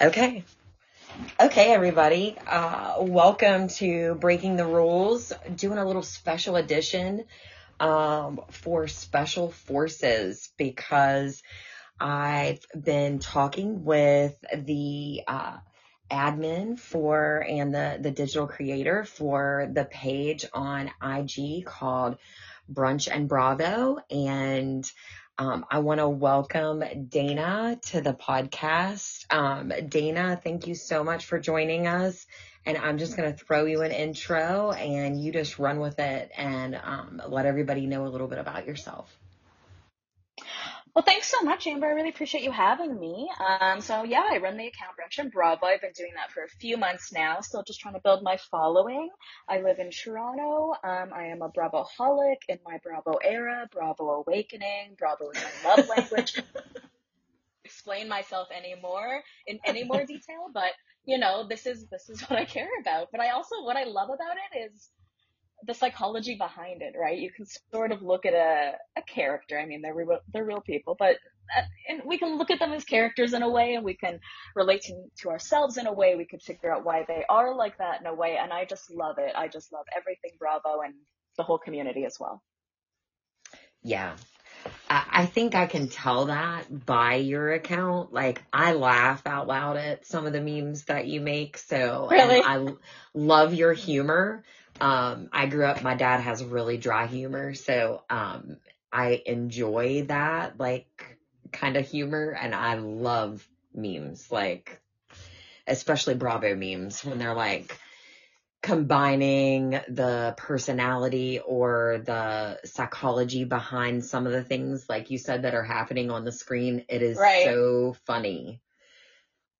Okay. Okay, everybody. Uh, welcome to Breaking the Rules. Doing a little special edition um, for Special Forces because I've been talking with the uh, admin for and the, the digital creator for the page on IG called Brunch and Bravo. And um, I want to welcome Dana to the podcast. Um, Dana, thank you so much for joining us. And I'm just going to throw you an intro and you just run with it and um, let everybody know a little bit about yourself. Well, thanks so much, Amber. I really appreciate you having me. Um, so yeah, I run the account Brunch in Bravo. I've been doing that for a few months now. Still just trying to build my following. I live in Toronto. Um, I am a Bravo holic in my Bravo era, Bravo awakening, Bravo is my love language. Explain myself anymore in any more detail, but you know, this is this is what I care about. But I also what I love about it is the psychology behind it, right? You can sort of look at a, a character. I mean, they're real, they're real people, but uh, and we can look at them as characters in a way, and we can relate to, to ourselves in a way. We could figure out why they are like that in a way, and I just love it. I just love everything Bravo and the whole community as well. Yeah. I think I can tell that by your account. Like, I laugh out loud at some of the memes that you make. So, really? I love your humor. Um, I grew up, my dad has really dry humor, so um, I enjoy that like kind of humor, and I love memes, like especially Bravo memes when they're like combining the personality or the psychology behind some of the things, like you said, that are happening on the screen. It is right. so funny.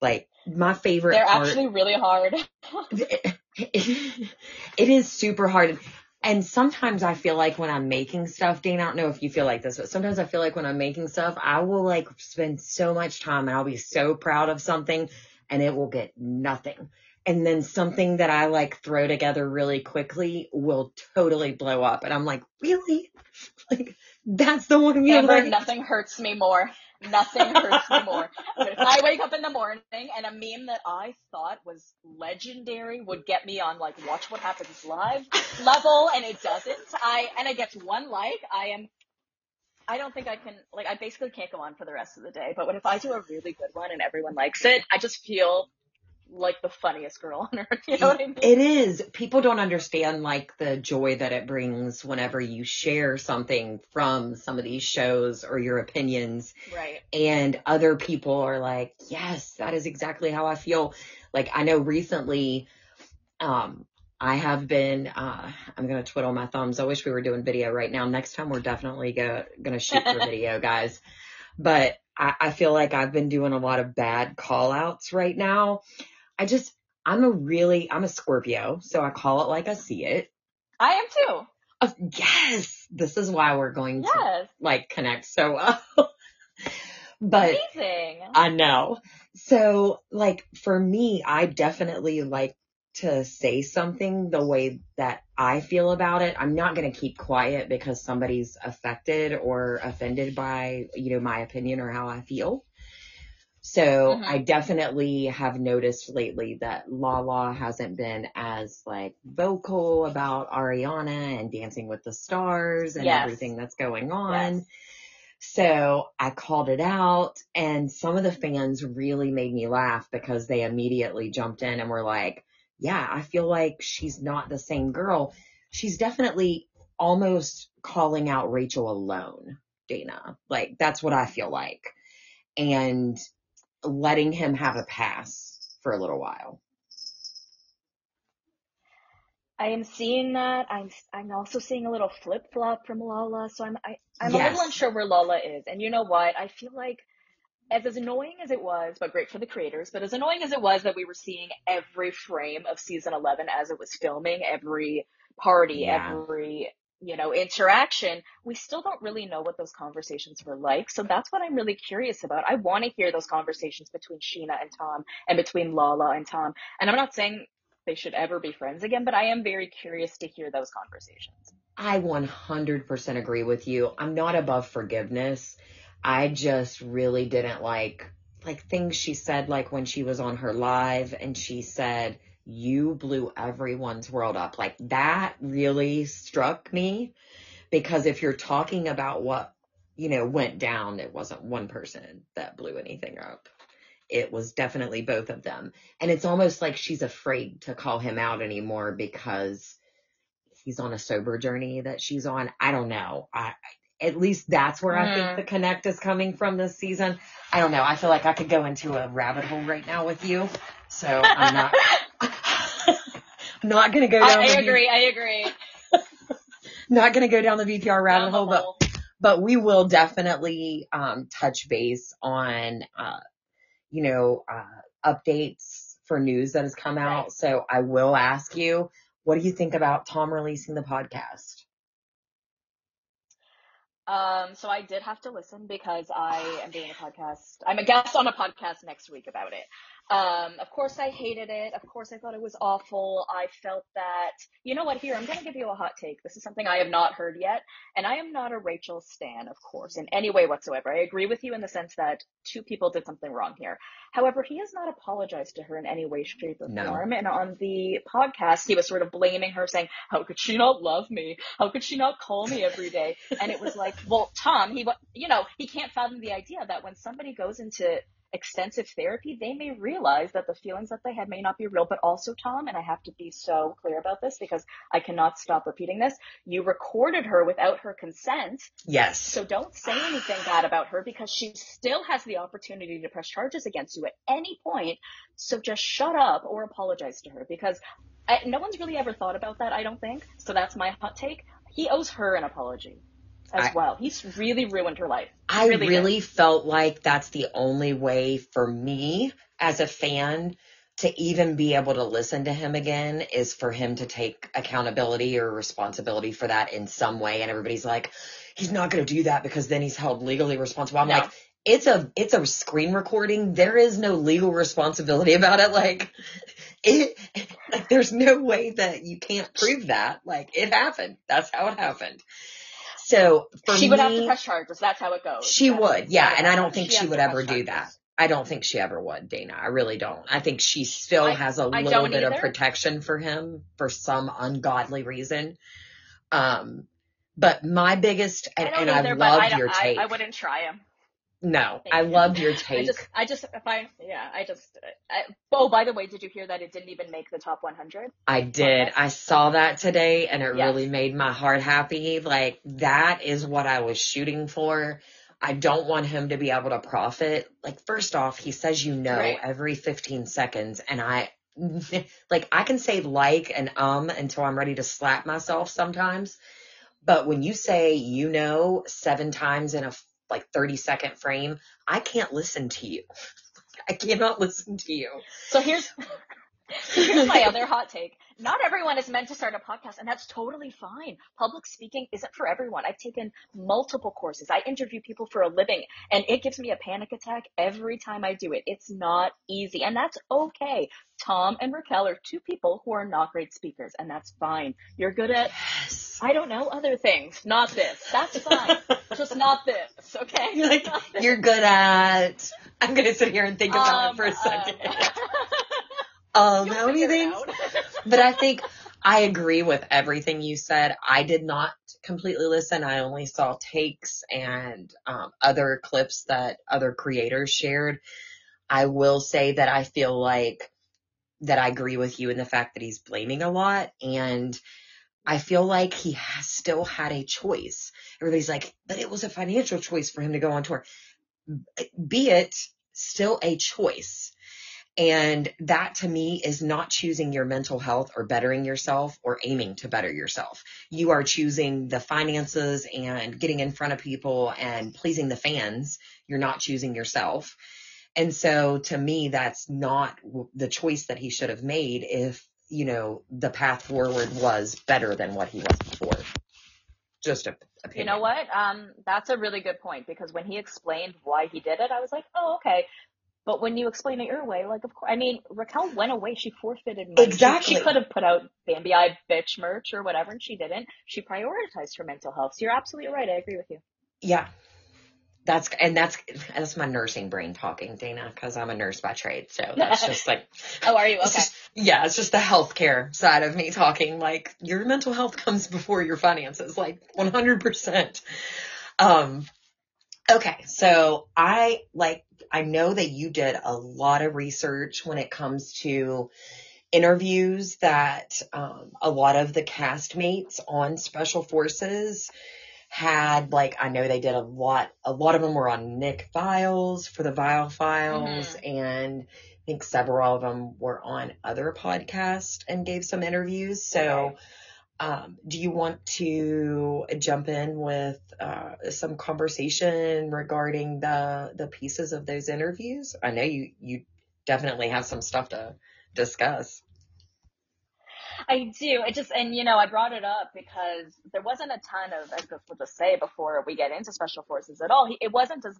Like my favorite. They're part, actually really hard. it is super hard. And sometimes I feel like when I'm making stuff, Dana, I don't know if you feel like this, but sometimes I feel like when I'm making stuff, I will like spend so much time and I'll be so proud of something and it will get nothing. And then something that I like throw together really quickly will totally blow up. And I'm like, really? Like, that's the one you Amber, like? nothing hurts me more. Nothing hurts me more. But if I wake up in the morning and a meme that I thought was legendary would get me on like watch what happens live level and it doesn't, I and it gets one like, I am I don't think I can like I basically can't go on for the rest of the day. But what if I do a really good one and everyone likes it, I just feel like the funniest girl on earth. You know what I mean? It is. People don't understand like the joy that it brings whenever you share something from some of these shows or your opinions. Right. And other people are like, yes, that is exactly how I feel. Like I know recently, um, I have been, uh, I'm going to twiddle my thumbs. I wish we were doing video right now. Next time we're definitely go, going to shoot for video, guys. But I, I feel like I've been doing a lot of bad call outs right now. I just, I'm a really, I'm a Scorpio, so I call it like I see it. I am too. Uh, yes, this is why we're going yes. to like connect so well. but Amazing. I know. So like for me, I definitely like to say something the way that I feel about it. I'm not going to keep quiet because somebody's affected or offended by, you know, my opinion or how I feel. So mm-hmm. I definitely have noticed lately that Lala hasn't been as like vocal about Ariana and Dancing with the Stars and yes. everything that's going on. Yes. So I called it out and some of the fans really made me laugh because they immediately jumped in and were like, yeah, I feel like she's not the same girl. She's definitely almost calling out Rachel alone, Dana. Like that's what I feel like. And letting him have a pass for a little while. I am seeing that. I'm I'm also seeing a little flip flop from Lala. So I'm I, I'm yes. a little unsure where Lala is. And you know what? I feel like as as annoying as it was, but great for the creators, but as annoying as it was that we were seeing every frame of season eleven as it was filming, every party, yeah. every you know, interaction, we still don't really know what those conversations were like. So that's what I'm really curious about. I want to hear those conversations between Sheena and Tom and between Lala and Tom. And I'm not saying they should ever be friends again, but I am very curious to hear those conversations. I 100% agree with you. I'm not above forgiveness. I just really didn't like like things she said, like when she was on her live and she said, you blew everyone's world up. Like that really struck me because if you're talking about what, you know, went down, it wasn't one person that blew anything up. It was definitely both of them. And it's almost like she's afraid to call him out anymore because he's on a sober journey that she's on. I don't know. I, at least that's where mm. I think mm. the connect is coming from this season. I don't know. I feel like I could go into a rabbit hole right now with you. So I'm not, not going to go down. I, I agree. I agree. not going to go down the VPR rabbit hole, hole, but, but we will definitely, um, touch base on, uh, you know, uh, updates for news that has come out. Right. So I will ask you, what do you think about Tom releasing the podcast? Um, so I did have to listen because I am doing a podcast. I'm a guest on a podcast next week about it. Um, of course I hated it. Of course I thought it was awful. I felt that, you know what, here, I'm going to give you a hot take. This is something I have not heard yet. And I am not a Rachel Stan, of course, in any way whatsoever. I agree with you in the sense that two people did something wrong here. However, he has not apologized to her in any way, shape, or no. form. And on the podcast, he was sort of blaming her, saying, how could she not love me? How could she not call me every day? And it was like, well, Tom, he, you know, he can't fathom the idea that when somebody goes into extensive therapy, they may realize that the feelings that they had may not be real. But also, Tom, and I have to be so clear about this because I cannot stop repeating this, you recorded her without her consent. Yes. So don't say anything bad about her because she still has the opportunity to press charges against you at any point. So just shut up or apologize to her because I, no one's really ever thought about that, I don't think. So that's my hot take. He owes her an apology as I, well. He's really ruined her life. I really, really felt like that's the only way for me as a fan to even be able to listen to him again is for him to take accountability or responsibility for that in some way. And everybody's like, he's not going to do that because then he's held legally responsible. I'm no. like, it's a, it's a screen recording. There is no legal responsibility about it. Like it, like there's no way that you can't prove that. Like it happened. That's how it happened. So she would me, have to press charges. That's how it goes. She That's would, yeah. And I don't think she, she would ever do that. I don't think she ever would, Dana. I really don't. I think she still I, has a I little bit either. of protection for him for some ungodly reason. Um, but my biggest, and, I, and either, I loved your take. I wouldn't try him. No, Thank I you. loved your take. I just, I just, if I, yeah, I just, I, oh, by the way, did you hear that it didn't even make the top 100? I did. I saw that today and it yes. really made my heart happy. Like that is what I was shooting for. I don't want him to be able to profit. Like first off, he says you know right. every 15 seconds and I, like I can say like and um until I'm ready to slap myself sometimes. But when you say you know seven times in a like 30 second frame, I can't listen to you. I cannot listen to you. So here's here's my other hot take. Not everyone is meant to start a podcast, and that's totally fine. Public speaking isn't for everyone. I've taken multiple courses. I interview people for a living, and it gives me a panic attack every time I do it. It's not easy, and that's okay. Tom and Raquel are two people who are not great speakers, and that's fine. You're good at, yes. I don't know, other things. Not this. That's fine. Just not this, okay? You're like, you're good at, I'm going to sit here and think about um, it for a second. Uh, um, how many things? but I think I agree with everything you said. I did not completely listen. I only saw takes and um, other clips that other creators shared. I will say that I feel like that I agree with you in the fact that he's blaming a lot and I feel like he has still had a choice. Everybody's like, but it was a financial choice for him to go on tour. Be it still a choice. And that to me is not choosing your mental health or bettering yourself or aiming to better yourself. You are choosing the finances and getting in front of people and pleasing the fans. You're not choosing yourself. And so to me, that's not the choice that he should have made if, you know, the path forward was better than what he was before. Just a opinion. You know what? Um, that's a really good point because when he explained why he did it, I was like, oh, okay. But when you explain it your way, like of course, I mean, Raquel went away. She forfeited money. Exactly. She, she could have put out Bambi I bitch merch or whatever, and she didn't. She prioritized her mental health. So you're absolutely right. I agree with you. Yeah, that's and that's that's my nursing brain talking, Dana, because I'm a nurse by trade. So that's just like oh, are you okay? It's just, yeah, it's just the healthcare side of me talking. Like your mental health comes before your finances, like 100. percent Um, okay, so I like I know that you did a lot of research when it comes to interviews that um, a lot of the castmates on Special Forces had like I know they did a lot a lot of them were on Nick Viall's for the Viall Files mm-hmm. and I think several of them were on other podcasts and gave some interviews. So um, do you want to jump in with uh, some conversation regarding the the pieces of those interviews? I know you you definitely have some stuff to discuss. I do. It just, and you know, I brought it up because there wasn't a ton of, guess we'll just say before we get into special forces at all, he, it wasn't as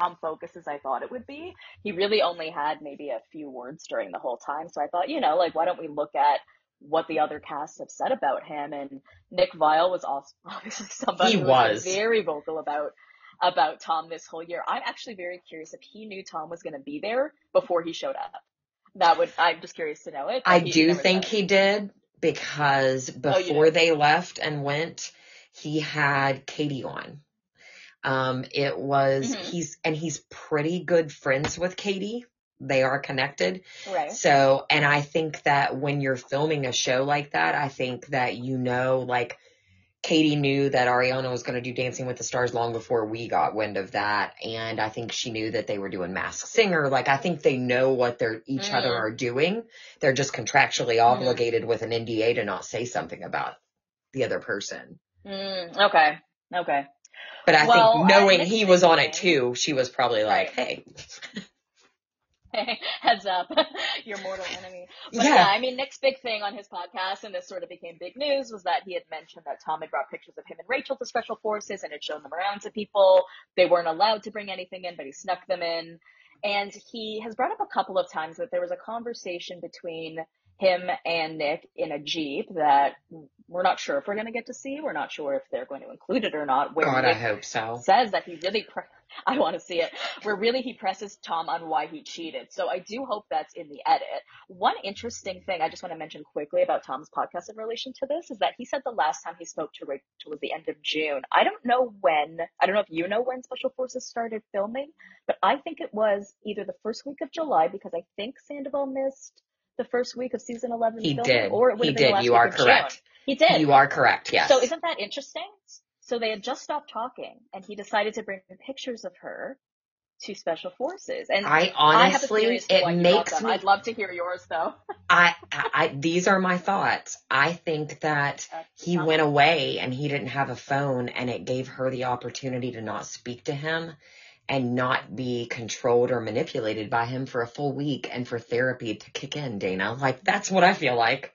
Tom focused as I thought it would be. He really only had maybe a few words during the whole time. So I thought, you know, like, why don't we look at what the other casts have said about him? And Nick Viall was also obviously somebody he was very vocal about about Tom this whole year. I'm actually very curious if he knew Tom was going to be there before he showed up. That would I'm just curious to know it. I do think he did because before oh, they left and went, he had Katie on. Um, it was, mm-hmm. he's, and he's pretty good friends with Katie. They are connected. Right. So, and I think that when you're filming a show like that, I think that you know, like, Katie knew that Ariana was going to do Dancing with the Stars long before we got wind of that. And I think she knew that they were doing Masked Singer. Like, I think they know what they're, each mm. other are doing. They're just contractually mm. obligated with an NDA to not say something about the other person. Mm. Okay. Okay. But I well, think knowing he was on it too, she was probably like, right. hey. heads up, your mortal enemy. But yeah. yeah. I mean, Nick's big thing on his podcast, and this sort of became big news, was that he had mentioned that Tom had brought pictures of him and Rachel to Special Forces and had shown them around to people. They weren't allowed to bring anything in, but he snuck them in. And he has brought up a couple of times that there was a conversation between him and Nick in a Jeep that we're not sure if we're going to get to see. We're not sure if they're going to include it or not. Where God, Nick I hope so. Says that he really, pre- I want to see it, where really he presses Tom on why he cheated. So I do hope that's in the edit. One interesting thing I just want to mention quickly about Tom's podcast in relation to this is that he said the last time he spoke to Rachel was the end of June. I don't know when, I don't know if you know when Special Forces started filming, but I think it was either the first week of July because I think Sandoval missed the first week of season 11 he filming, did. or it would he have been did. the last you week are of correct. June. He did. You are correct. Yes. So isn't that interesting? So they had just stopped talking, and he decided to bring pictures of her to special forces. And I honestly, I it makes me. I'd love to hear yours though. I, I, these are my thoughts. I think that he went away and he didn't have a phone, and it gave her the opportunity to not speak to him and not be controlled or manipulated by him for a full week and for therapy to kick in, Dana. Like, that's what I feel like.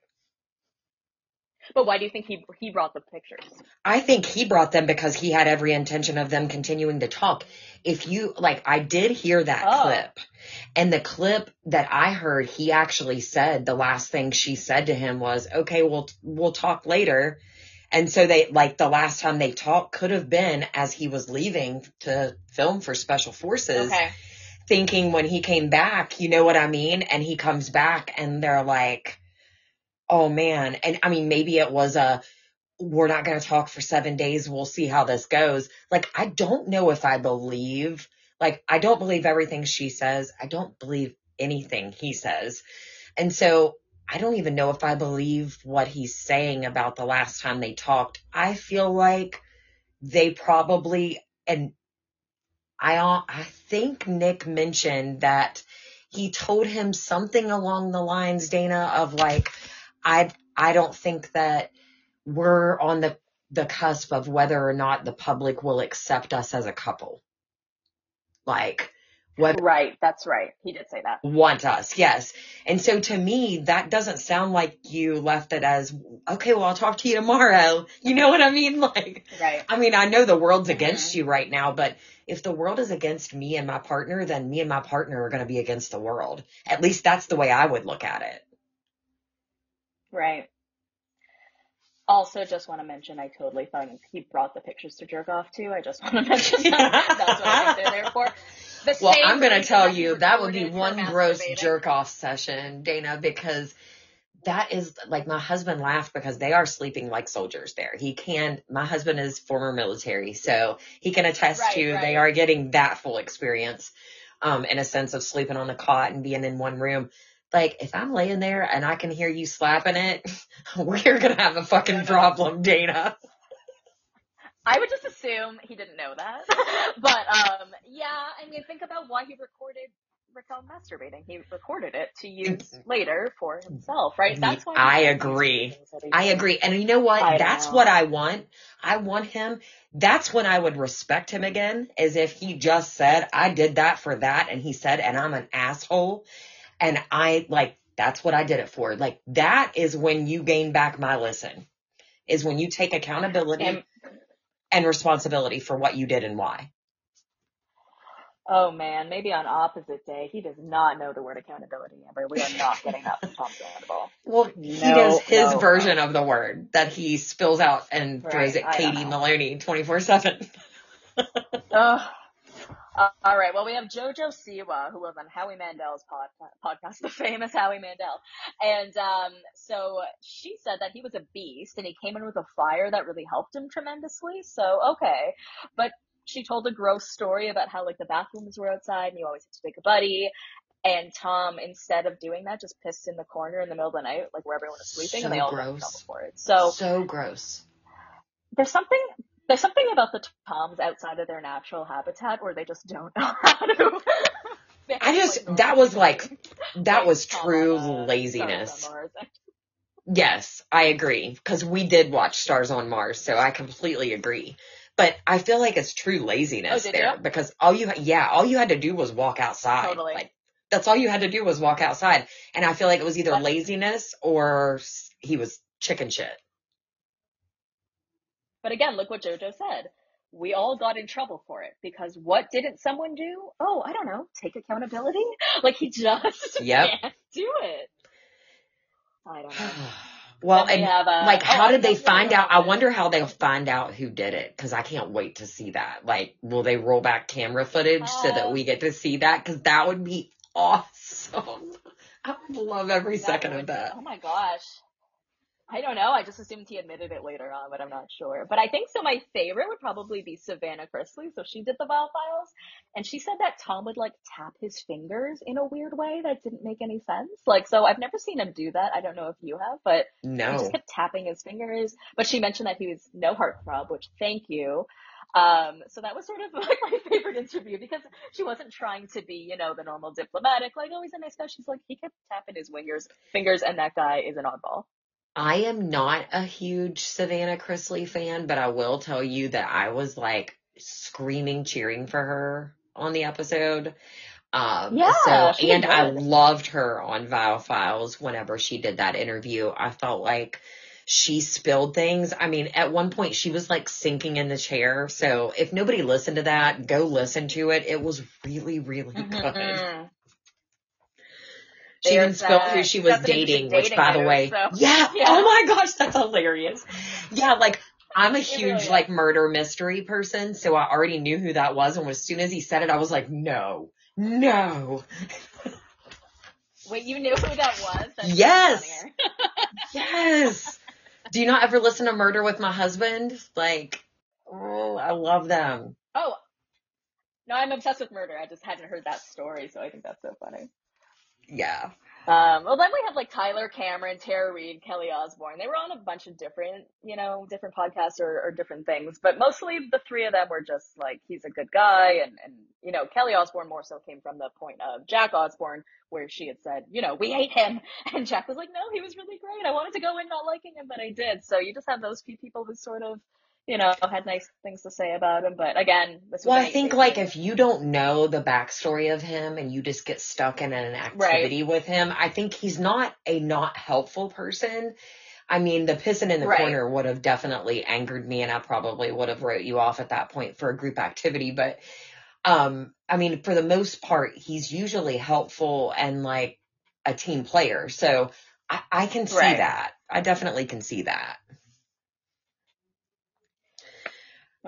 But why do you think he he brought the pictures? I think he brought them because he had every intention of them continuing to talk. If you like I did hear that oh. clip. And the clip that I heard, he actually said the last thing she said to him was, "Okay, we'll we'll talk later." And so they, like the last time they talked could have been as he was leaving to film for Special Forces. Okay. Thinking when he came back, you know what I mean? And he comes back and they're like, oh man. And I mean, maybe it was a, we're not going to talk for seven days. We'll see how this goes. Like, I don't know if I believe, like, I don't believe everything she says. I don't believe anything he says. And so I don't even know if I believe what he's saying about the last time they talked. I feel like they probably, and I, I think Nick mentioned that he told him something along the lines, Dana, of like, I, I don't think that we're on the, the cusp of whether or not the public will accept us as a couple. Like, whether right, that's right. He did say that. Want us, yes. And so to me, that doesn't sound like you left it as, okay, well, I'll talk to you tomorrow. You know what I mean? Like, right. I mean, I know the world's against mm-hmm. you right now, but if the world is against me and my partner, then me and my partner are going to be against the world. At least that's the way I would look at it. Right. also just want to mention I totally thought he brought the pictures to jerk off to. I just want to mention that. That's what I think they're there for. Well, I'm going to tell you that would be one gross jerk off session, Dana, because that is like my husband laughed because they are sleeping like soldiers there. He can, my husband is former military, so he can attest Right, to right. they are getting that full experience, um, in a sense of sleeping on the cot and being in one room. Like, if I'm laying there and I can hear you slapping it, we're gonna have a fucking problem, Dana. I would just assume he didn't know that. but um yeah, I mean think about why he recorded Raquel masturbating. He recorded it to use later for himself, right? That's why I agree. things that he I agree. And you know what? I That's know. what I want. I want him. That's when I would respect him again, is if he just said, I did that for that. And he said, and I'm an asshole. And I like, that's what I did it for. Like, that is when you gain back my listen, is when you take accountability and, And responsibility for what you did and why. oh man, maybe on opposite day, he does not know the word accountability, Amber. We are not getting that from Tom Sandoval. Well, he No, knows his no, version of the word that he spills out and throws at Katie. Maloney 24 7. Ugh. Uh, all right. Well, we have JoJo Siwa, who was on Howie Mandel's pod- podcast, the famous Howie Mandel. And um, so she said that he was a beast and he came in with a fire that really helped him tremendously. So, okay. But she told a gross story about how, like, the bathrooms were outside and you always had to take a buddy. And Tom, instead of doing that, just pissed in the corner in the middle of the night, like where everyone was sleeping, and they all got in gross. trouble for it. So, so gross. there's something there's something about the toms outside of their natural habitat where they just don't know how to. I just that was like that was true laziness. Stars on Mars. Yes, I agree because we did watch Stars on Mars, so I completely agree. But I feel like it's true oh, laziness Oh, there you? because all you yeah all you had to do was walk outside. Totally. Like that's all you had to do was walk outside, and I feel like it was either laziness or he was chicken shit. But again, look what JoJo said. We all got in trouble for it because what didn't someone do? Oh, I don't know. Take accountability. Like he just Yep. can't do it. I don't know. well, and have, uh, like oh, how I did they find out? I wonder how they'll find out who did it because I can't wait to see that. Like, will they roll back camera footage so that Uh, we get to see that? Because that would be awesome. I would love every second would- of that. Oh my gosh. I don't know. I just assumed he admitted it later on, but I'm not sure. But I think so. My favorite would probably be Savannah Chrisley. So she did the Viall Files, and she said that Tom would like tap his fingers in a weird way that didn't make any sense. Like, so I've never seen him do that. I don't know if you have, but he just kept tapping his fingers. But she mentioned that he was no heartthrob, which thank you. Um, so that was sort of like my favorite interview because she wasn't trying to be, you know, the normal diplomatic, like, oh, he's a nice guy. She's like, he kept tapping his fingers, fingers, and that guy is an oddball. I am not a huge Savannah Chrisley fan, but I will tell you that I was like screaming, cheering for her on the episode. Um, Yeah, so, and I loved her on Viall Files whenever she did that interview. I felt like she spilled things. I mean, at one point she was like sinking in the chair. So if nobody listened to that, go listen to it. It was really, really good. She even There's, uh, who she was interesting dating, which by the way, so- yeah, Yeah. oh my gosh, that's hilarious. Yeah, like I'm a huge like murder mystery person, so I already knew who that was, and as soon as he said it, I was like, no, no, Wait, you knew who that was? That's Yes. yes. Do you not ever listen to Murder with My Husband? Like, oh, I love them. Oh, no, I'm obsessed with murder. I just hadn't heard that story, so I think that's so funny. Yeah. Um, well, then we have like Tyler Cameron, Tara Reid, Kelly Osbourne. They were on a bunch of different, you know, different podcasts or, or different things, but mostly the three of them were just like, he's a good guy. And, and, you know, Kelly Osbourne more so came from the point of Jack Osbourne, where she had said, you know, we hate him. And Jack was like, no, he was really great. I wanted to go in not liking him, but I did. So you just have those few people who sort of, you know, had nice things to say about him. But again, this Well, I think like if you don't know the backstory of him and you just get stuck in an activity with him, I think he's not a not helpful person. I mean, the pissing in the Right. corner would have definitely angered me and I probably would have wrote you off at that point for a group activity. But, um, I mean, for the most part, he's usually helpful and like a team player. So I, I can see Right. that. I definitely can see that.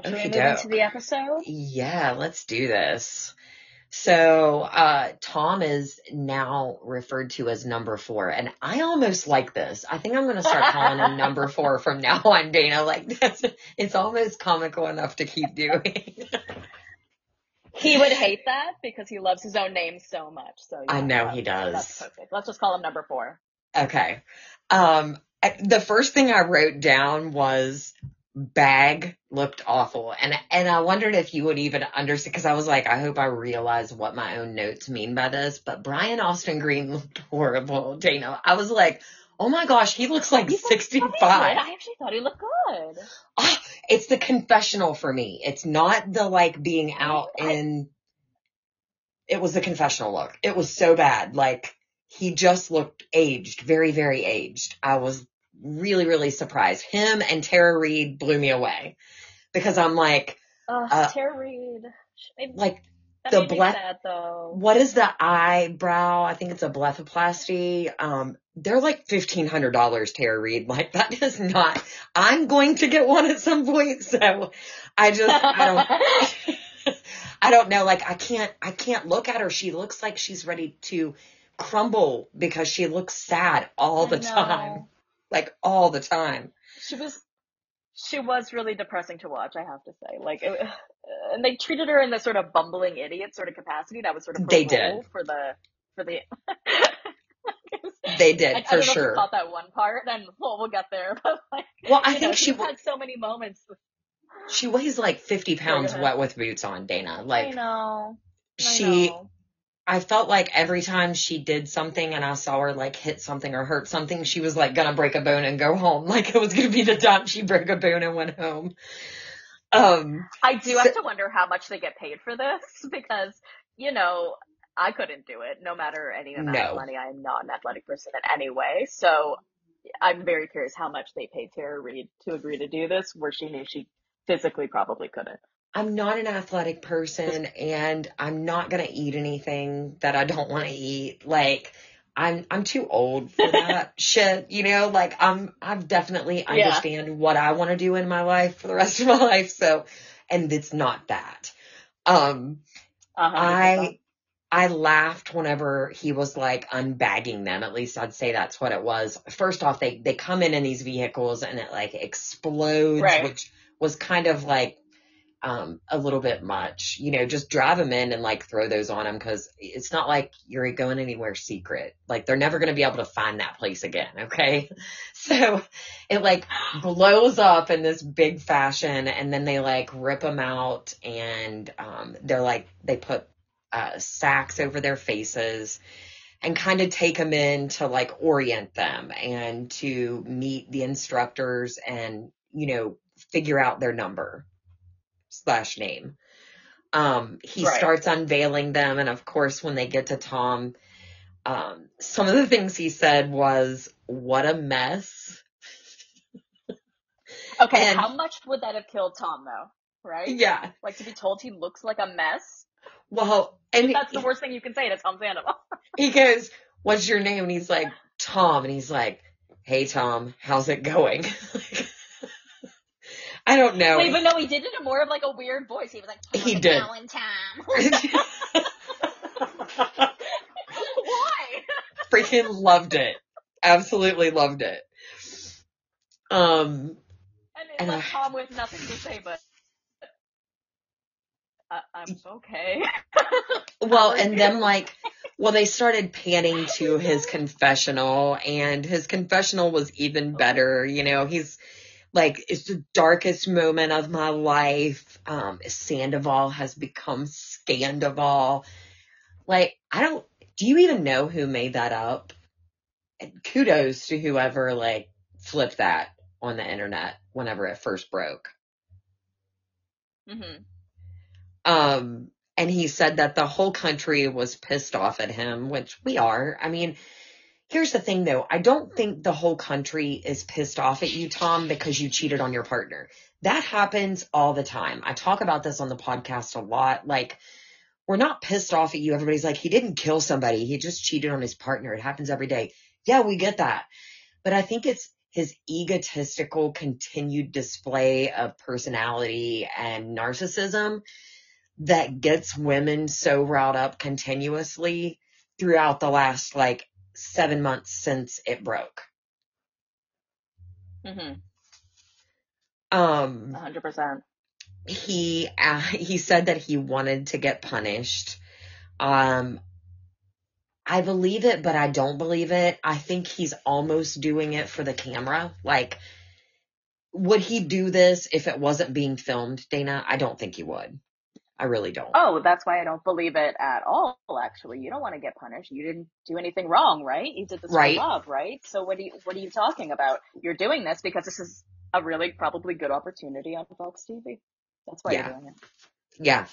Should we move into the episode? Yeah, let's do this. So, uh, Tom is now referred to as number four, and I almost like this. I think I'm going to start calling him number four from now on, Dana. Like, that's, it's almost comical enough to keep doing. he would hate that because he loves his own name so much. So yeah, I know he does. That's perfect. Let's just call him number four. Okay. Um, the first thing I wrote down was bag looked awful. And, and I wondered if you would even understand, cause I was like, I hope I realize what my own notes mean by this, but Brian Austin Green looked horrible, Dana. I was like, oh my gosh, he looks like he 65. I actually thought he looked good. Oh, it's the confessional for me. It's not the like being out in, it was the confessional look. It was so bad. Like, he just looked aged, very, very aged. I was really, really surprised. Him and Tara Reid blew me away because I'm like, uh, uh, Tara Reid, like the bleth. What is the eyebrow? I think it's a blepharoplasty. Um, they're like fifteen hundred dollars, Tara Reid. Like that is not. I'm going to get one at some point, so I just I don't. I don't know. Like I can't. I can't look at her. She looks like she's ready to crumble because she looks sad all the time like all the time. She was she was really depressing to watch, I have to say. Like, it, and they treated her in this sort of bumbling idiot sort of capacity. That was sort of they did for the for the. they did I, for I sure. caught that one part, and well, we'll get there. But like, well, I think know, she had so many moments. She weighs like fifty pounds wet with boots on, Dana. Like, I know. I she know. I felt like every time she did something and I saw her like hit something or hurt something, she was like gonna break a bone and go home. Like it was gonna be the time she broke a bone and went home. Um, I do so, have to wonder how much they get paid for this because, you know, I couldn't do it no matter any amount no. of money. I am not an athletic person in any way. So I'm very curious how much they paid Tara Reid to agree to do this where she knew she physically probably couldn't. I'm not an athletic person and I'm not going to eat anything that I don't want to eat. Like, I'm, I'm too old for that shit, you know, like I'm, I've definitely understand yeah. what I want to do in my life for the rest of my life. So, and it's not that. Um, uh-huh, I, I laughed whenever he was like unbagging them. At least I'd say that's what it was. First off, they, they come in in these vehicles and it like explodes, right. which was kind of like um, a little bit much. You know, just drive them in and like throw those on them because it's not like you're going anywhere secret. Like they're never going to be able to find that place again. Okay. So it like blows up in this big fashion and then they like rip them out and, um, they're like, they put, uh, sacks over their faces and kind of take them in to like orient them and to meet the instructors and, you know, figure out their number slash name. Um, he right. starts unveiling them, and of course, when they get to Tom, um, some of the things he said was, "What a mess." okay, and, how much would that have killed Tom, though? Right? Yeah, like to be told he looks like a mess. Well, and that's the worst thing you can say to Tom Sandoval. he goes, "What's your name?" And he's like, "Tom," and he's like, "Hey, Tom, how's it going?" I don't know. Wait, but no, he did it in more of like a weird voice. He was like, he did. Why? Freaking loved it. Absolutely loved it. Um, and it and left Tom with nothing to say, but uh, I'm okay. well, and then like, well, they started panning to his confessional, and his confessional was even better. You know, he's like it's the darkest moment of my life. Um, Sandoval has become Scandoval. Like, I don't, do you even know who made that up? And kudos to whoever like flipped that on the internet whenever it first broke. Mm-hmm. Um, and he said that the whole country was pissed off at him, which we are. I mean, Here's the thing though. I don't think the whole country is pissed off at you, Tom, because you cheated on your partner. That happens all the time. I talk about this on the podcast a lot. Like, we're not pissed off at you. Everybody's like, he didn't kill somebody. He just cheated on his partner. It happens every day. Yeah, we get that. But I think it's his egotistical continued display of personality and narcissism that gets women so riled up continuously throughout the last like seven months since it broke. Mhm. Um, 100%. he uh, he said that he wanted to get punished. Um, I believe it, but I don't believe it. I think he's almost doing it for the camera. Like, would he do this if it wasn't being filmed, Dana? I don't think he would. I really don't. Oh, that's why I don't believe it at all, actually. You don't want to get punished. You didn't do anything wrong, right? You did this Right. for love, right? So what do you, what are you talking about? You're doing this because this is a really probably good opportunity on Fox TV. That's why Yeah. you're doing it. Yeah.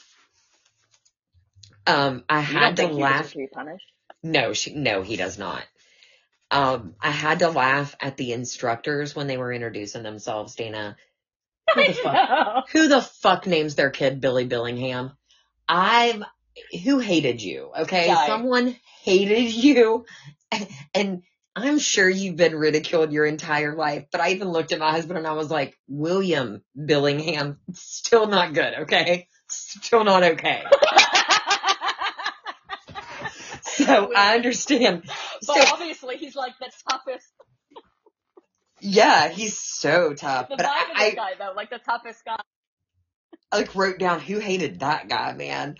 Um, I You had to laugh. deserve to be punished? No, she, no, he does not. Um, I had to laugh at the instructors when they were introducing themselves, Dana. Who the fuck? Who the fuck names their kid Billy Billingham? I've, who hated you? Okay. Someone hated you and I'm sure you've been ridiculed your entire life, but I even looked at my husband and I was like, William Billingham, still not good. Okay. Still not okay. So I understand. but So obviously he's like the toughest, yeah, he's so tough, the but I, guy though, like the toughest guy. I like wrote down who hated that guy, man.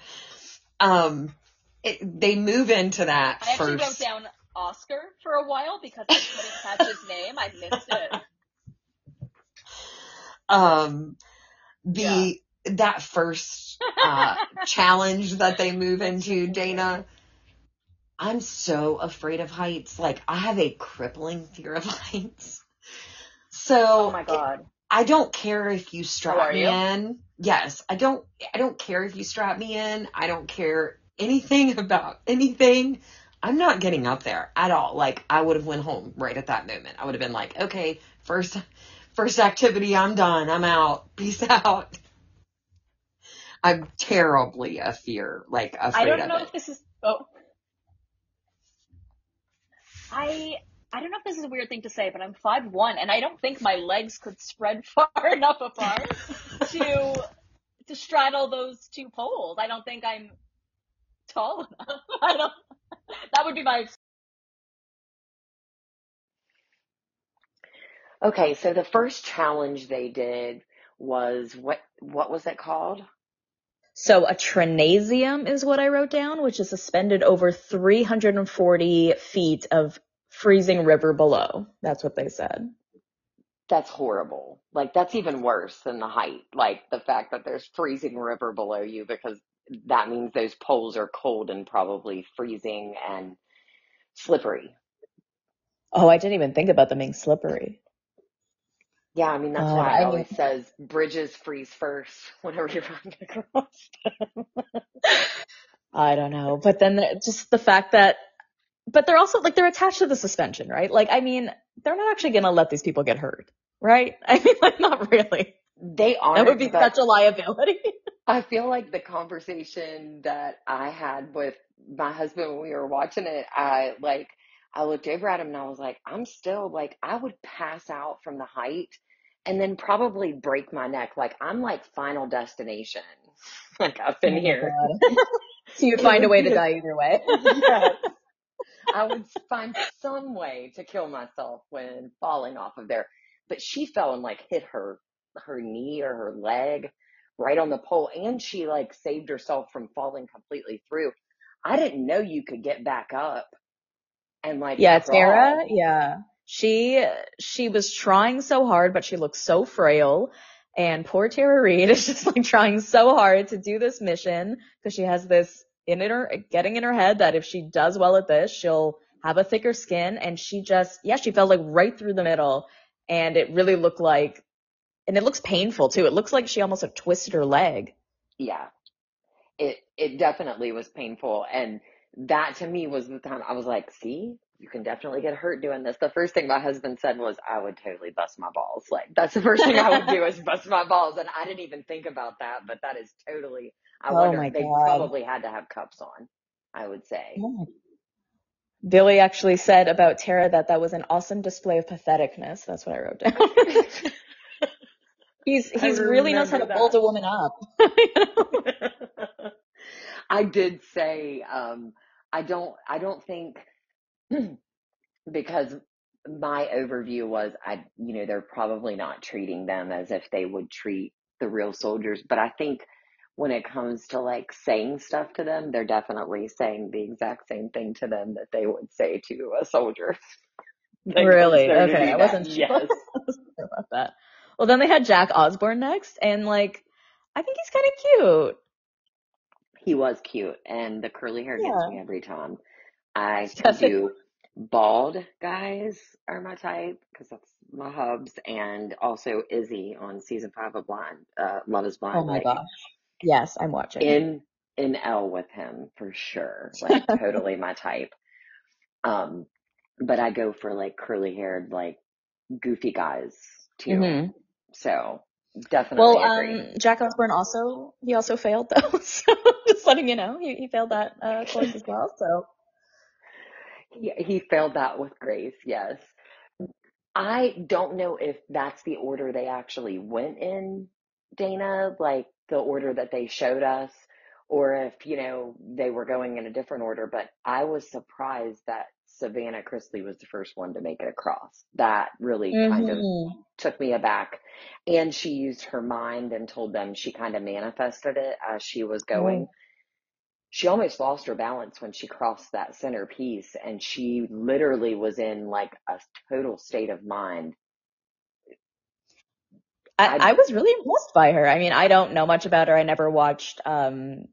Um, it, they move into that I actually wrote first. down Oscar for a while because I couldn't catch his name. I missed it. Um, the that first uh, challenge that they move into, Dana. I'm so afraid of heights. Like I have a crippling fear of heights. So Oh my god. I don't care if you strap me you? in. Yes, I don't. I don't care if you strap me in. I don't care anything about anything. I'm not getting up there at all. Like I would have went home right at that moment. I would have been like, okay, first, first activity, I'm done. I'm out. Peace out. I'm terribly a fear, like I afraid don't of know it. if this is. Oh. I I don't know if this is a weird thing to say, but I'm five one, and I don't think my legs could spread far enough apart to to straddle those two poles. I don't think I'm tall enough. I don't. That would be my. Okay, so the first challenge they did was what? What was it called? So a trinasium is what I wrote down, which is suspended over 340 feet of freezing river below. That's what they said. That's horrible. Like that's even worse than the height. Like the fact that there's freezing river below you because that means those poles are cold and probably freezing and slippery. Oh, I didn't even think about them being slippery. Yeah, I mean that's Uh, why I it always says bridges freeze first whenever you're running across. I don't know. But then there- just the fact that, but they're also like, they're attached to the suspension, right? Like, I mean, they're not actually going to let these people get hurt, right? I mean, like, not really. They aren't, would be such a liability. I feel like the conversation that I had with my husband when we were watching it, I like I looked over at him and I was like, I'm still like I would pass out from the height and then probably break my neck. Like I'm like final destination. Like up in Oh here. So you'd find a way to die either way. yes. I would find some way to kill myself when falling off of there. But she fell and like hit her her knee or her leg right on the pole and she like saved herself from falling completely through. I didn't know you could get back up and like Yeah, crawl. Tara, yeah. She she was trying so hard, but she looked so frail. And poor Tara Reid is just like trying so hard to do this mission because she has this in her getting in her head that if she does well at this, she'll have a thicker skin. And she just yeah, she fell like right through the middle, and it really looked like, and it looks painful too. It looks like she almost like twisted her leg. Yeah. It it definitely was painful and that to me was the time I was like, see, you can definitely get hurt doing this. The first thing my husband said was, I would totally bust my balls. Like that's the first thing I would do is bust my balls. And I didn't even think about that, but that is totally, I Oh wonder, my they God. probably had to have cups on, I would say. Billy actually said about Tara that that was an awesome display of patheticness. That's what I wrote down. he's he's really knows how to build a woman up. I did say um, I don't I don't think because my overview was I you know they're probably not treating them as if they would treat the real soldiers, but I think when it comes to like saying stuff to them, they're definitely saying the exact same thing to them that they would say to a soldier. really? Okay, I wasn't sure. Yes. about that. Well, then they had Jack Osbourne next, and like, I think he's kind of cute. He was cute, and the curly hair yeah. gets me every time. I do bald guys are my type because that's my hubs, and also Izzy on season five of Blind, uh, Love Is Blind. Oh my like, gosh! Yes, I'm watching. In in L with him for sure. Like totally my type. Um, but I go for like curly haired, like goofy guys too. Mm-hmm. So definitely. Well, agree. um, Jack Osbourne also he also failed though. So just letting you know, he, he failed that uh, course as well. So he he failed that with grace. Yes. I don't know if that's the order they actually went in, Dana. Like the order that they showed us or if, you know, they were going in a different order, but I was surprised that Savannah Chrisley was the first one to make it across. That really mm-hmm. kind of mm-hmm. took me aback. And she used her mind and told them she kind of manifested it as she was going. Mm. She almost lost her balance when she crossed that center piece and she literally was in like a total state of mind I, I, was really impressed by her. I mean, I don't know much about her. I never watched um,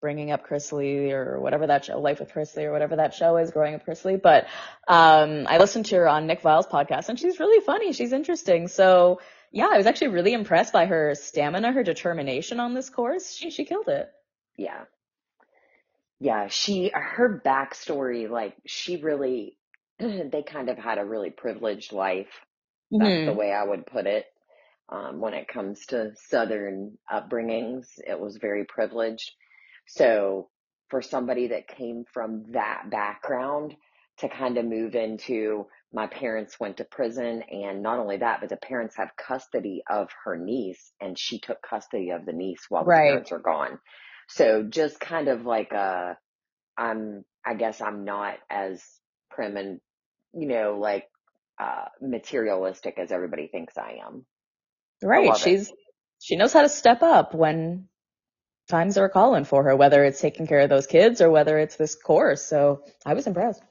Bringing Up Chrisley or whatever that show, Life with Chrisley or whatever that show is, Growing Up Chrisley. But um, I listened to her on Nick Viall's podcast, and she's really funny. She's interesting. So yeah, I was actually really impressed by her stamina, her determination on this course. She she killed it. Yeah, yeah. She her backstory, like she really, they kind of had a really privileged life. That's mm-hmm. the way I would put it um, when it comes to Southern upbringings. It was very privileged. So for somebody that came from that background to kind of move into my parents went to prison and not only that, but the parents have custody of her niece and she took custody of the niece while the parents are gone. So just kind of like a, I'm, I guess I'm not as prim and, you know, like, uh, materialistic as everybody thinks I am. Right. She's it. she knows how to step up when times are calling for her, whether it's taking care of those kids or whether it's this course. So I was impressed.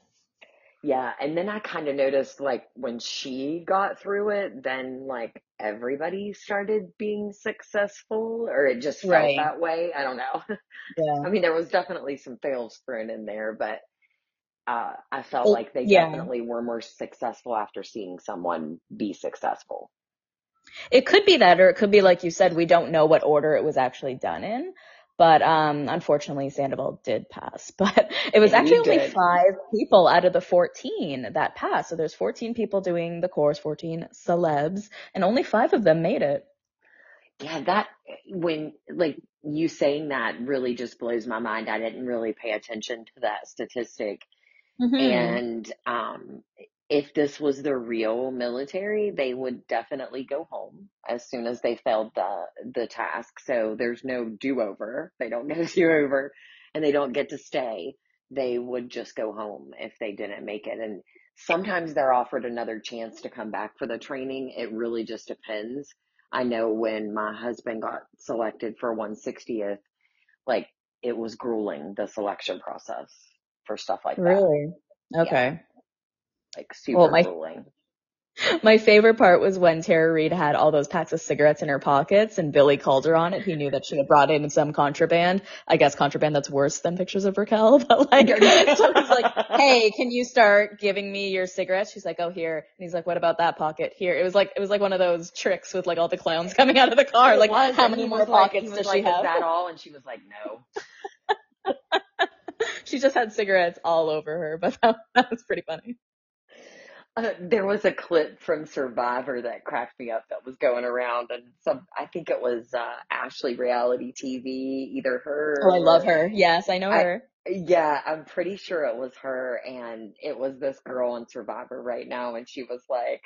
Yeah, and then I kind of noticed like when she got through it, then like everybody started being successful, or it just felt right. that way. I don't know. Yeah. I mean, there was definitely some fails thrown in there, but uh, I felt like they yeah. definitely were more successful after seeing someone be successful. It could be that, or it could be like you said, we don't know what order it was actually done in. But um, unfortunately, Sandoval did pass. But it was actually only five people out of the 14 that passed. So there's 14 people doing the course, 14 celebs, and only five of them made it. Yeah, that when like you saying that really just blows my mind. I didn't really pay attention to that statistic. Mm-hmm. And um, if this was the real military, they would definitely go home as soon as they failed the the task. So there's no do over. They don't get a do over, and they don't get to stay. They would just go home if they didn't make it. And sometimes they're offered another chance to come back for the training. It really just depends. I know when my husband got selected for 160th, like it was grueling the selection process for stuff like that. Really? Okay. Yeah like super well, my, My favorite part was when Tara Reid had all those packs of cigarettes in her pockets and Billy called her on it. He knew that she had brought in some contraband. I guess contraband that's worse than pictures of Raquel, but like, so he's like, hey, can you start giving me your cigarettes? She's like, oh, here. And he's like, what about that pocket? Here. It was like, it was like one of those tricks with like all the clowns coming out of the car. Like, was, how many more pockets like, does like, she have? Is that all? And she was like, no. she just had cigarettes all over her, but that, that was pretty funny. Uh, there was a clip from Survivor that cracked me up that was going around, and some I think it was uh, Ashley Reality TV, either her. Oh, I love her. Yes, I know I, her. Yeah, I'm pretty sure it was her, and it was this girl on Survivor right now, and she was like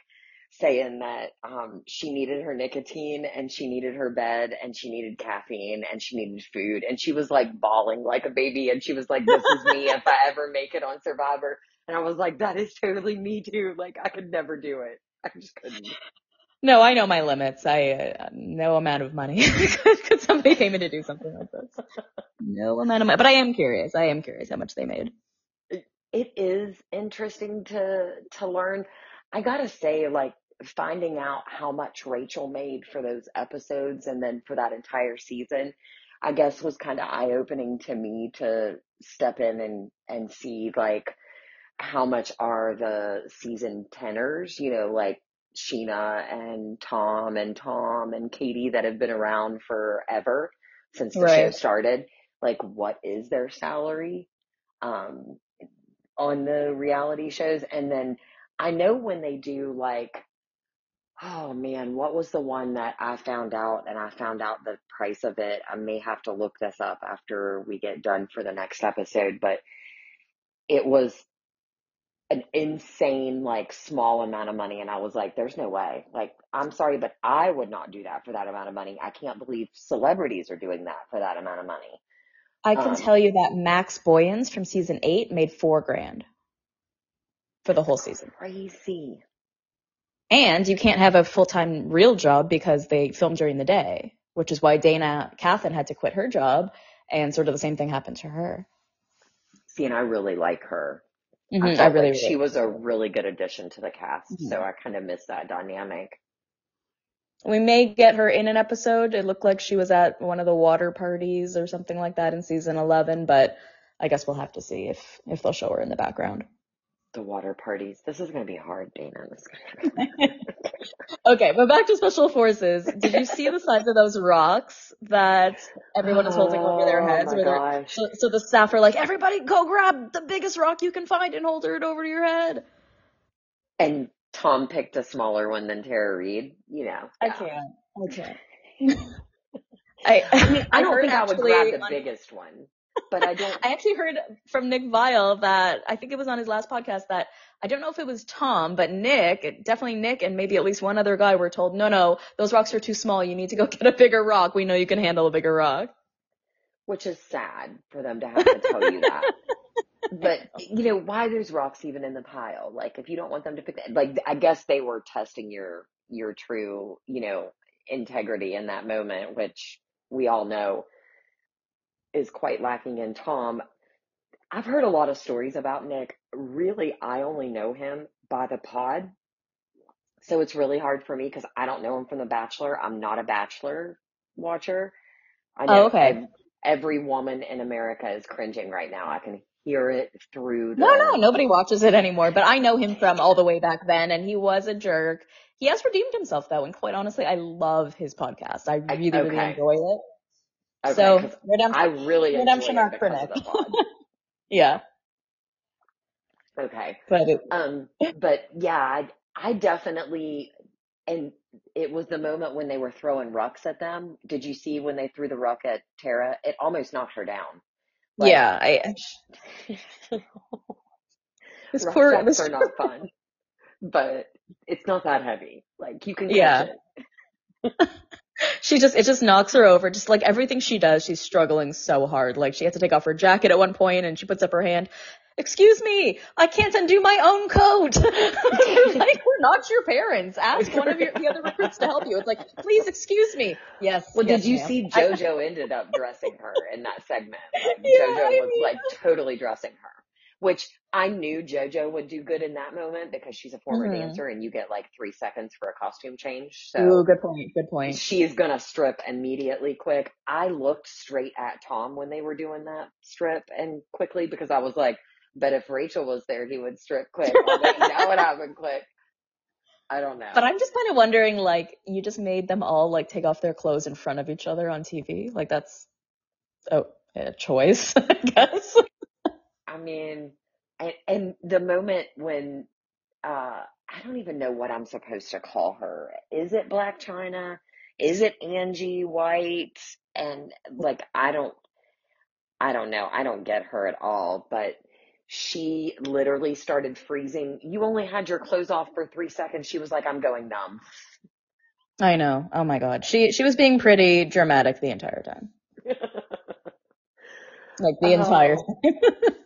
saying that um she needed her nicotine and she needed her bed and she needed caffeine and she needed food and she was like bawling like a baby and she was like, This is me if I ever make it on Survivor. And I was like, That is totally me too. Like I could never do it. I just couldn't. No, I know my limits. I uh, no amount of money could somebody pay me to do something like this. No amount of money, but I am curious. I am curious how much they made. It is interesting to to learn. I gotta say, like finding out how much Rachel made for those episodes and then for that entire season, I guess was kind of eye opening to me to step in and and see like how much are the season tenors, you know, like Scheana and Tom and Tom and Katie that have been around forever since the right. show started. Like, what is their salary um, on the reality shows? And then I know when they do like, oh man, what was the one that I found out and I found out the price of it? I may have to look this up after we get done for the next episode, but it was an insane like small amount of money and I was like there's no way. Like I'm sorry but I would not do that for that amount of money. I can't believe celebrities are doing that for that amount of money. I can um, tell you that Max Boyens from season 8 made 4 grand for the whole season. crazy. And you can't have a full-time real job because they film during the day which is why Dayna Kathan had to quit her job and sort of the same thing happened to her. See and I really like her Mm-hmm. I, I, really, like she was a really good addition to the cast, mm-hmm. so I kind of miss that dynamic. We may get her in an episode. It looked like she was at one of the water parties or something like that in season 11, but I guess we'll have to see if if they'll show her in the background the water parties. This is going to be hard, Dana. okay, but back to special forces. Did you see the size of those rocks that everyone is holding over their oh heads? Oh so, so, the staff are like, everybody go grab the biggest rock you can find and hold it over your head. And Tom picked a smaller one than Tara Reid. You know. I can't. I can't. I, I mean, I, I don't think I would grab the on, biggest one but I don't. I actually heard from Nick Viall that I think it was on his last podcast that I don't know if it was Tom, but Nick, definitely Nick, and maybe at least one other guy were told, no, no, those rocks are too small. You need to go get a bigger rock. We know you can handle a bigger rock. Which is sad for them to have to tell you that. but you know why there's rocks even in the pile like if you don't want them to pick that, like i guess they were testing your your true you know integrity in that moment which we all know is quite lacking in Tom. I've heard a lot of stories about Nick. Really, I only know him by the pod. So it's really hard for me because I don't know him from The Bachelor. I'm not a Bachelor watcher. I know oh, okay. every, woman in America is cringing right now. I can hear it through the. No, no, nobody watches it anymore. But I know him from all the way back then, and he was a jerk. He has redeemed himself though, and quite honestly, I love his podcast. I really, okay. really enjoy it. Okay, so redemption, I really redemption arc for Nick. yeah. Okay. But it, um, but yeah, I, I definitely, and it was the moment when they were throwing rucks at them. Did you see when they threw the ruck at Tara? It almost knocked her down. Like, yeah, I. this poor, this are not fun, but it's not that heavy. Like you can yeah. she just it just knocks her over. Just like everything she does, she's struggling so hard. Like she had to take off her jacket at one point, and she puts up her hand. Excuse me, I can't undo my own coat. like we're not your parents. Ask one of your the other recruits to help you. It's like, please excuse me. Yes. Well, yes, did you ma'am. see JoJo ended up dressing her in that segment? Like, yeah, JoJo was mean, like totally dressing her which I knew JoJo would do good in that moment because she's a former mm-hmm. dancer and you get like three seconds for a costume change. So Ooh, good point. Good point. She is gonna strip immediately quick. I looked straight at Tom when they were doing that strip and quickly because I was like, but if Rachel was there, he would strip quick. that would happen quick. I don't know. But I'm just kind of wondering, like, you just made them all like take off their clothes in front of each other on TV. Like that's oh, a choice, I guess. I mean, and, and the moment when uh, I don't even know what I'm supposed to call her. Is it Blac Chyna? Is it Angie White? And like, I don't. I don't know. I don't get her at all, but she literally started freezing. You only had your clothes off for three seconds. She was like, I'm going numb. I know. Oh my god. She she was being pretty dramatic the entire time. like the entire Oh,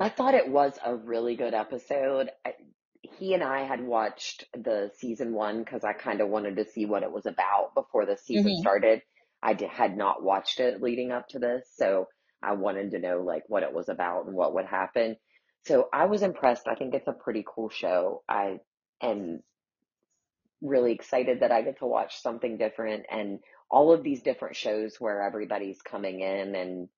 I thought it was a really good episode. I, he and I had watched the season one because I kind of wanted to see what it was about before the season hmm started. I d- had not watched it leading up to this, so I wanted to know like what it was about and what would happen. So I was impressed. I think it's a pretty cool show. I am really excited that I get to watch something different and all of these different shows where everybody's coming in and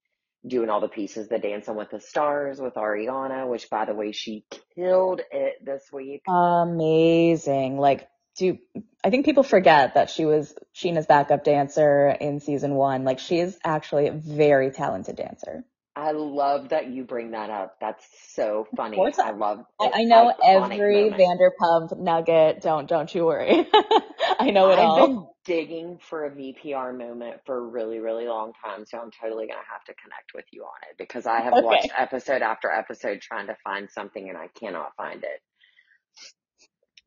doing all the pieces. The Dancing with the Stars with Ariana, which by the way, she killed it this week. Amazing. Like, do I think people forget that she was Scheana's backup dancer in season one. Like, she is actually a very talented dancer. I love that you bring that up. That's so Of funny. course, I love I, I know iconic every moment. Vanderpump nugget. Don't don't you worry. I know it I've all. been digging for a VPR moment for a really, really long time, so I'm totally gonna have to connect with you on it because I have watched episode after episode trying to find something and I cannot find it.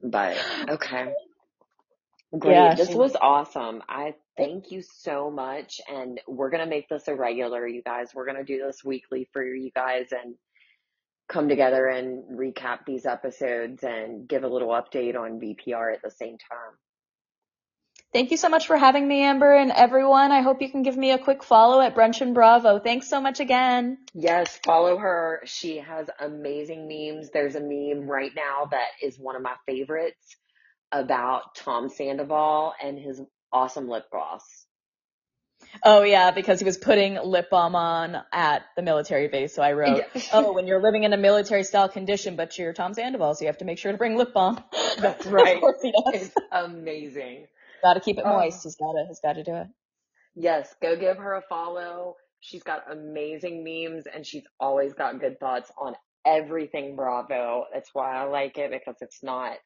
But okay. Great. Yeah, This she. was awesome. I thank you so much. And we're going to make this a regular, you guys. We're going to do this weekly for you guys and come together and recap these episodes and give a little update on VPR at the same time. Thank you so much for having me, Amber, and everyone. I hope you can give me a quick follow at Brunch and Bravo. Thanks so much again. Yes, follow her. She has amazing memes. There's a meme right now that is one of my favorites about Tom Sandoval and his awesome lip gloss. Oh yeah, because he was putting lip balm on at the military base. So I wrote, Yeah. oh, when you're living in a military style condition, but you're Tom Sandoval, so you have to make sure to bring lip balm. That's right. course he does. It's amazing. Gotta keep it moist. Um he's gotta, he's gotta do it. Yes, go give her a follow. She's got amazing memes and she's always got good thoughts on everything Bravo. That's why I like it because it's not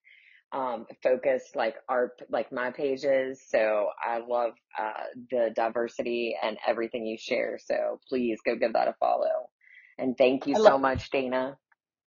um focused like our like my pages. So I love uh the diversity and everything you share. So please go give that a follow. And thank you so much, Dana.